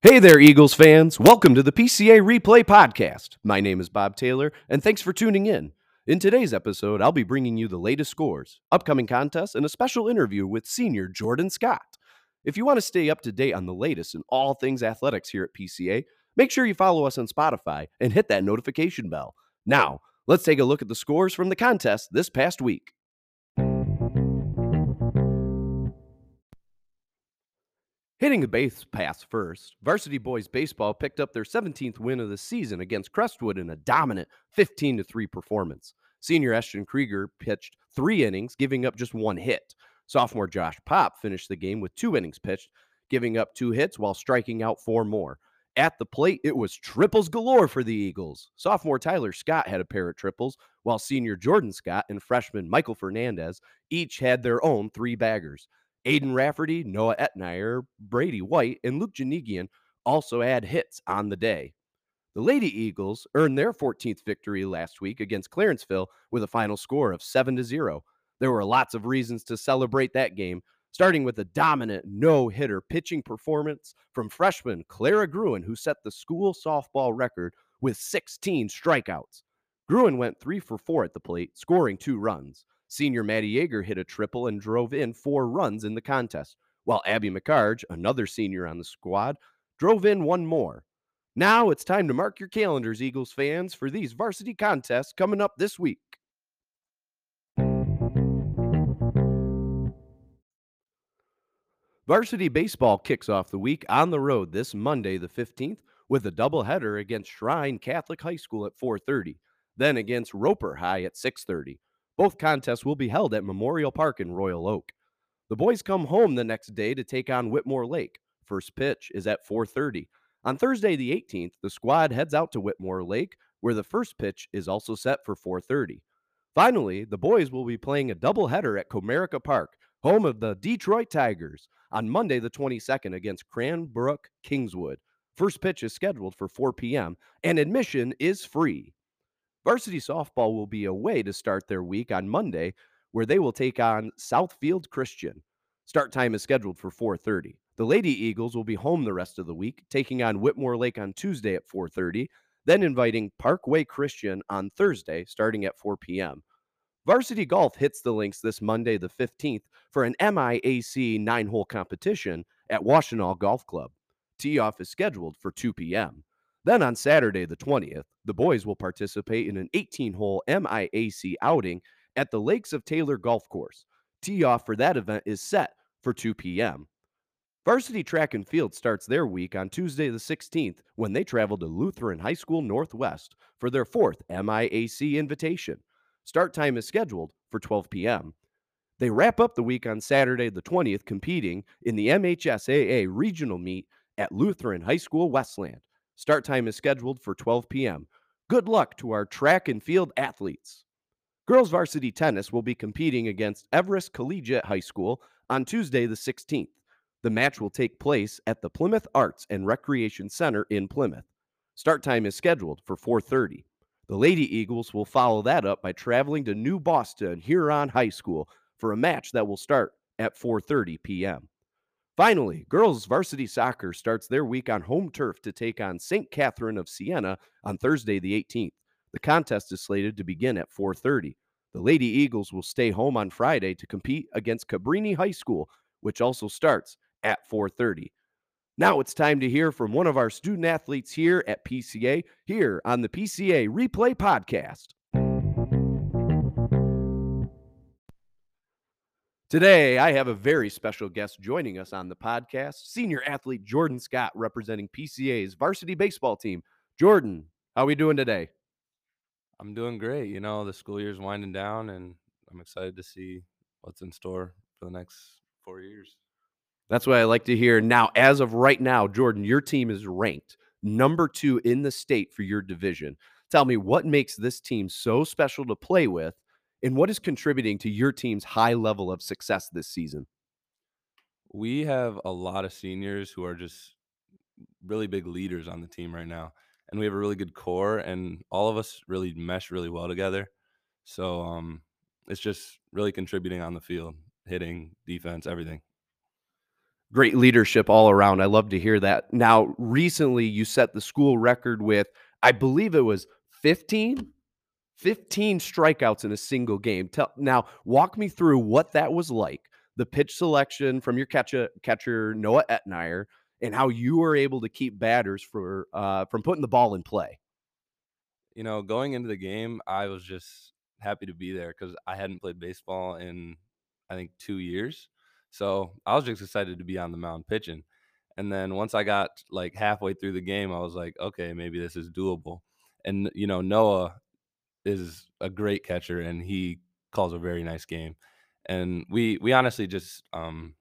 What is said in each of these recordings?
Hey there, Eagles fans. Welcome to the PCA Replay Podcast. My name is Bob Taylor, and thanks for tuning in. In today's episode, I'll be bringing you the latest scores, upcoming contests, and a special interview with senior Jordan Scott. If you want to stay up to date on the latest in all things athletics here at PCA, make sure you follow us on Spotify and hit that notification bell. Now, let's take a look at the scores from the contest this past week. Hitting a base pass first, Varsity Boys Baseball picked up their 17th win of the season against Crestwood in a dominant 15 3 performance. Senior Ashton Krieger pitched three innings, giving up just one hit. Sophomore Josh Pop finished the game with two innings pitched, giving up two hits while striking out four more. At the plate, it was triples galore for the Eagles. Sophomore Tyler Scott had a pair of triples, while senior Jordan Scott and freshman Michael Fernandez each had their own three baggers. Aiden Rafferty, Noah Etnier, Brady White, and Luke Janigian also had hits on the day. The Lady Eagles earned their 14th victory last week against Clarenceville with a final score of 7 to 0. There were lots of reasons to celebrate that game, starting with a dominant no hitter pitching performance from freshman Clara Gruen, who set the school softball record with 16 strikeouts. Gruen went 3 for 4 at the plate, scoring two runs. Senior Matty Yeager hit a triple and drove in four runs in the contest, while Abby McCarge, another senior on the squad, drove in one more. Now it's time to mark your calendars, Eagles fans, for these varsity contests coming up this week. Varsity baseball kicks off the week on the road this Monday, the 15th, with a doubleheader against Shrine Catholic High School at 4:30, then against Roeper High at 6:30. Both contests will be held at Memorial Park in Royal Oak. The boys come home the next day to take on Whitmore Lake. First pitch is at 4:30. On Thursday the 18th, the squad heads out to Whitmore Lake where the first pitch is also set for 4:30. Finally, the boys will be playing a doubleheader at Comerica Park, home of the Detroit Tigers, on Monday the 22nd against Cranbrook Kingswood. First pitch is scheduled for 4 p.m. and admission is free. Varsity softball will be away to start their week on Monday, where they will take on Southfield Christian. Start time is scheduled for 4:30. The Lady Eagles will be home the rest of the week, taking on Whitmore Lake on Tuesday at 4:30, then inviting Parkway Christian on Thursday, starting at 4 p.m. Varsity Golf hits the links this Monday, the 15th, for an MIAC nine hole competition at Washtenaw Golf Club. Tee off is scheduled for 2 p.m. Then on Saturday, the 20th, the boys will participate in an 18 hole MIAC outing at the Lakes of Taylor Golf Course. Tee off for that event is set for 2 p.m. Varsity Track and Field starts their week on Tuesday, the 16th, when they travel to Lutheran High School Northwest for their fourth MIAC invitation. Start time is scheduled for 12 p.m. They wrap up the week on Saturday, the 20th, competing in the MHSAA regional meet at Lutheran High School Westland. Start time is scheduled for 12 p.m. Good luck to our track and field athletes. Girls varsity tennis will be competing against Everest Collegiate High School on Tuesday, the 16th. The match will take place at the Plymouth Arts and Recreation Center in Plymouth. Start time is scheduled for 4:30. The Lady Eagles will follow that up by traveling to New Boston Huron High School for a match that will start at 4:30 p.m. Finally, girls varsity soccer starts their week on home turf to take on St. Catherine of Siena on Thursday the 18th. The contest is slated to begin at 4:30. The Lady Eagles will stay home on Friday to compete against Cabrini High School, which also starts at 4:30. Now it's time to hear from one of our student athletes here at PCA, here on the PCA Replay Podcast. Today, I have a very special guest joining us on the podcast, senior athlete Jordan Scott, representing PCA's varsity baseball team. Jordan, how are we doing today? I'm doing great. You know, the school year's winding down, and I'm excited to see what's in store for the next four years. That's what I like to hear. Now, as of right now, Jordan, your team is ranked number two in the state for your division. Tell me what makes this team so special to play with, and what is contributing to your team's high level of success this season? We have a lot of seniors who are just really big leaders on the team right now, and we have a really good core, and all of us really mesh really well together. So um, it's just really contributing on the field, hitting, defense, everything. Great leadership all around. I love to hear that. Now, recently you set the school record with, I believe it was 15, 15 strikeouts in a single game. Tell, now, walk me through what that was like. The pitch selection from your catcher, catcher Noah Etnier, and how you were able to keep batters for uh, from putting the ball in play. You know, going into the game, I was just happy to be there because I hadn't played baseball in I think two years. So I was just excited to be on the mound pitching. And then once I got like halfway through the game, I was like, okay, maybe this is doable. And you know, Noah is a great catcher and he calls a very nice game. And we we honestly just um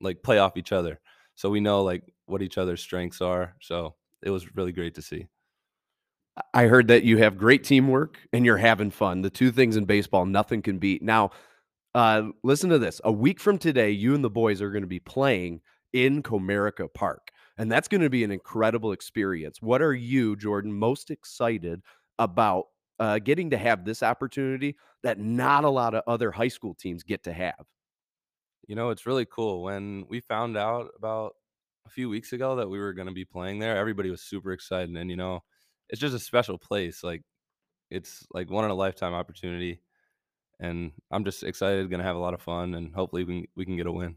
like play off each other. So we know like what each other's strengths are. So it was really great to see. I heard that you have great teamwork and you're having fun. The two things in baseball nothing can beat. Now, uh, listen to this. A week from today, you and the boys are going to be playing in Comerica Park, and that's going to be an incredible experience. What are you, Jordan, most excited about uh, getting to have this opportunity that not a lot of other high school teams get to have? You know, it's really cool. When we found out about a few weeks ago that we were going to be playing there, everybody was super excited. And, you know, it's just a special place. Like, it's like one in a lifetime opportunity. And I'm just excited, going to have a lot of fun, and hopefully we can, we can get a win.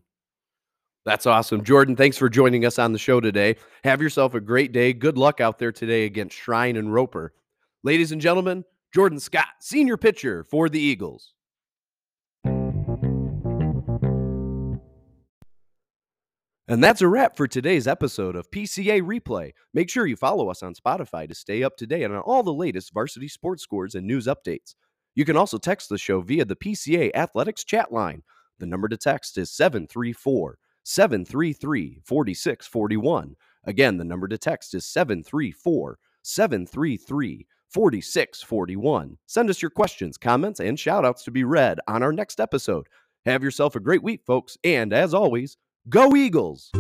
That's awesome. Jordan, thanks for joining us on the show today. Have yourself a great day. Good luck out there today against Shrine and Roeper. Ladies and gentlemen, Jordan Scott, senior pitcher for the Eagles. And that's a wrap for today's episode of PCA Replay. Make sure you follow us on Spotify to stay up to date on all the latest varsity sports scores and news updates. You can also text the show via the PCA Athletics chat line. The number to text is 734 733 4641. Again, the number to text is 734 733 4641. Send us your questions, comments, and shoutouts to be read on our next episode. Have yourself a great week, folks, and as always, Go Eagles!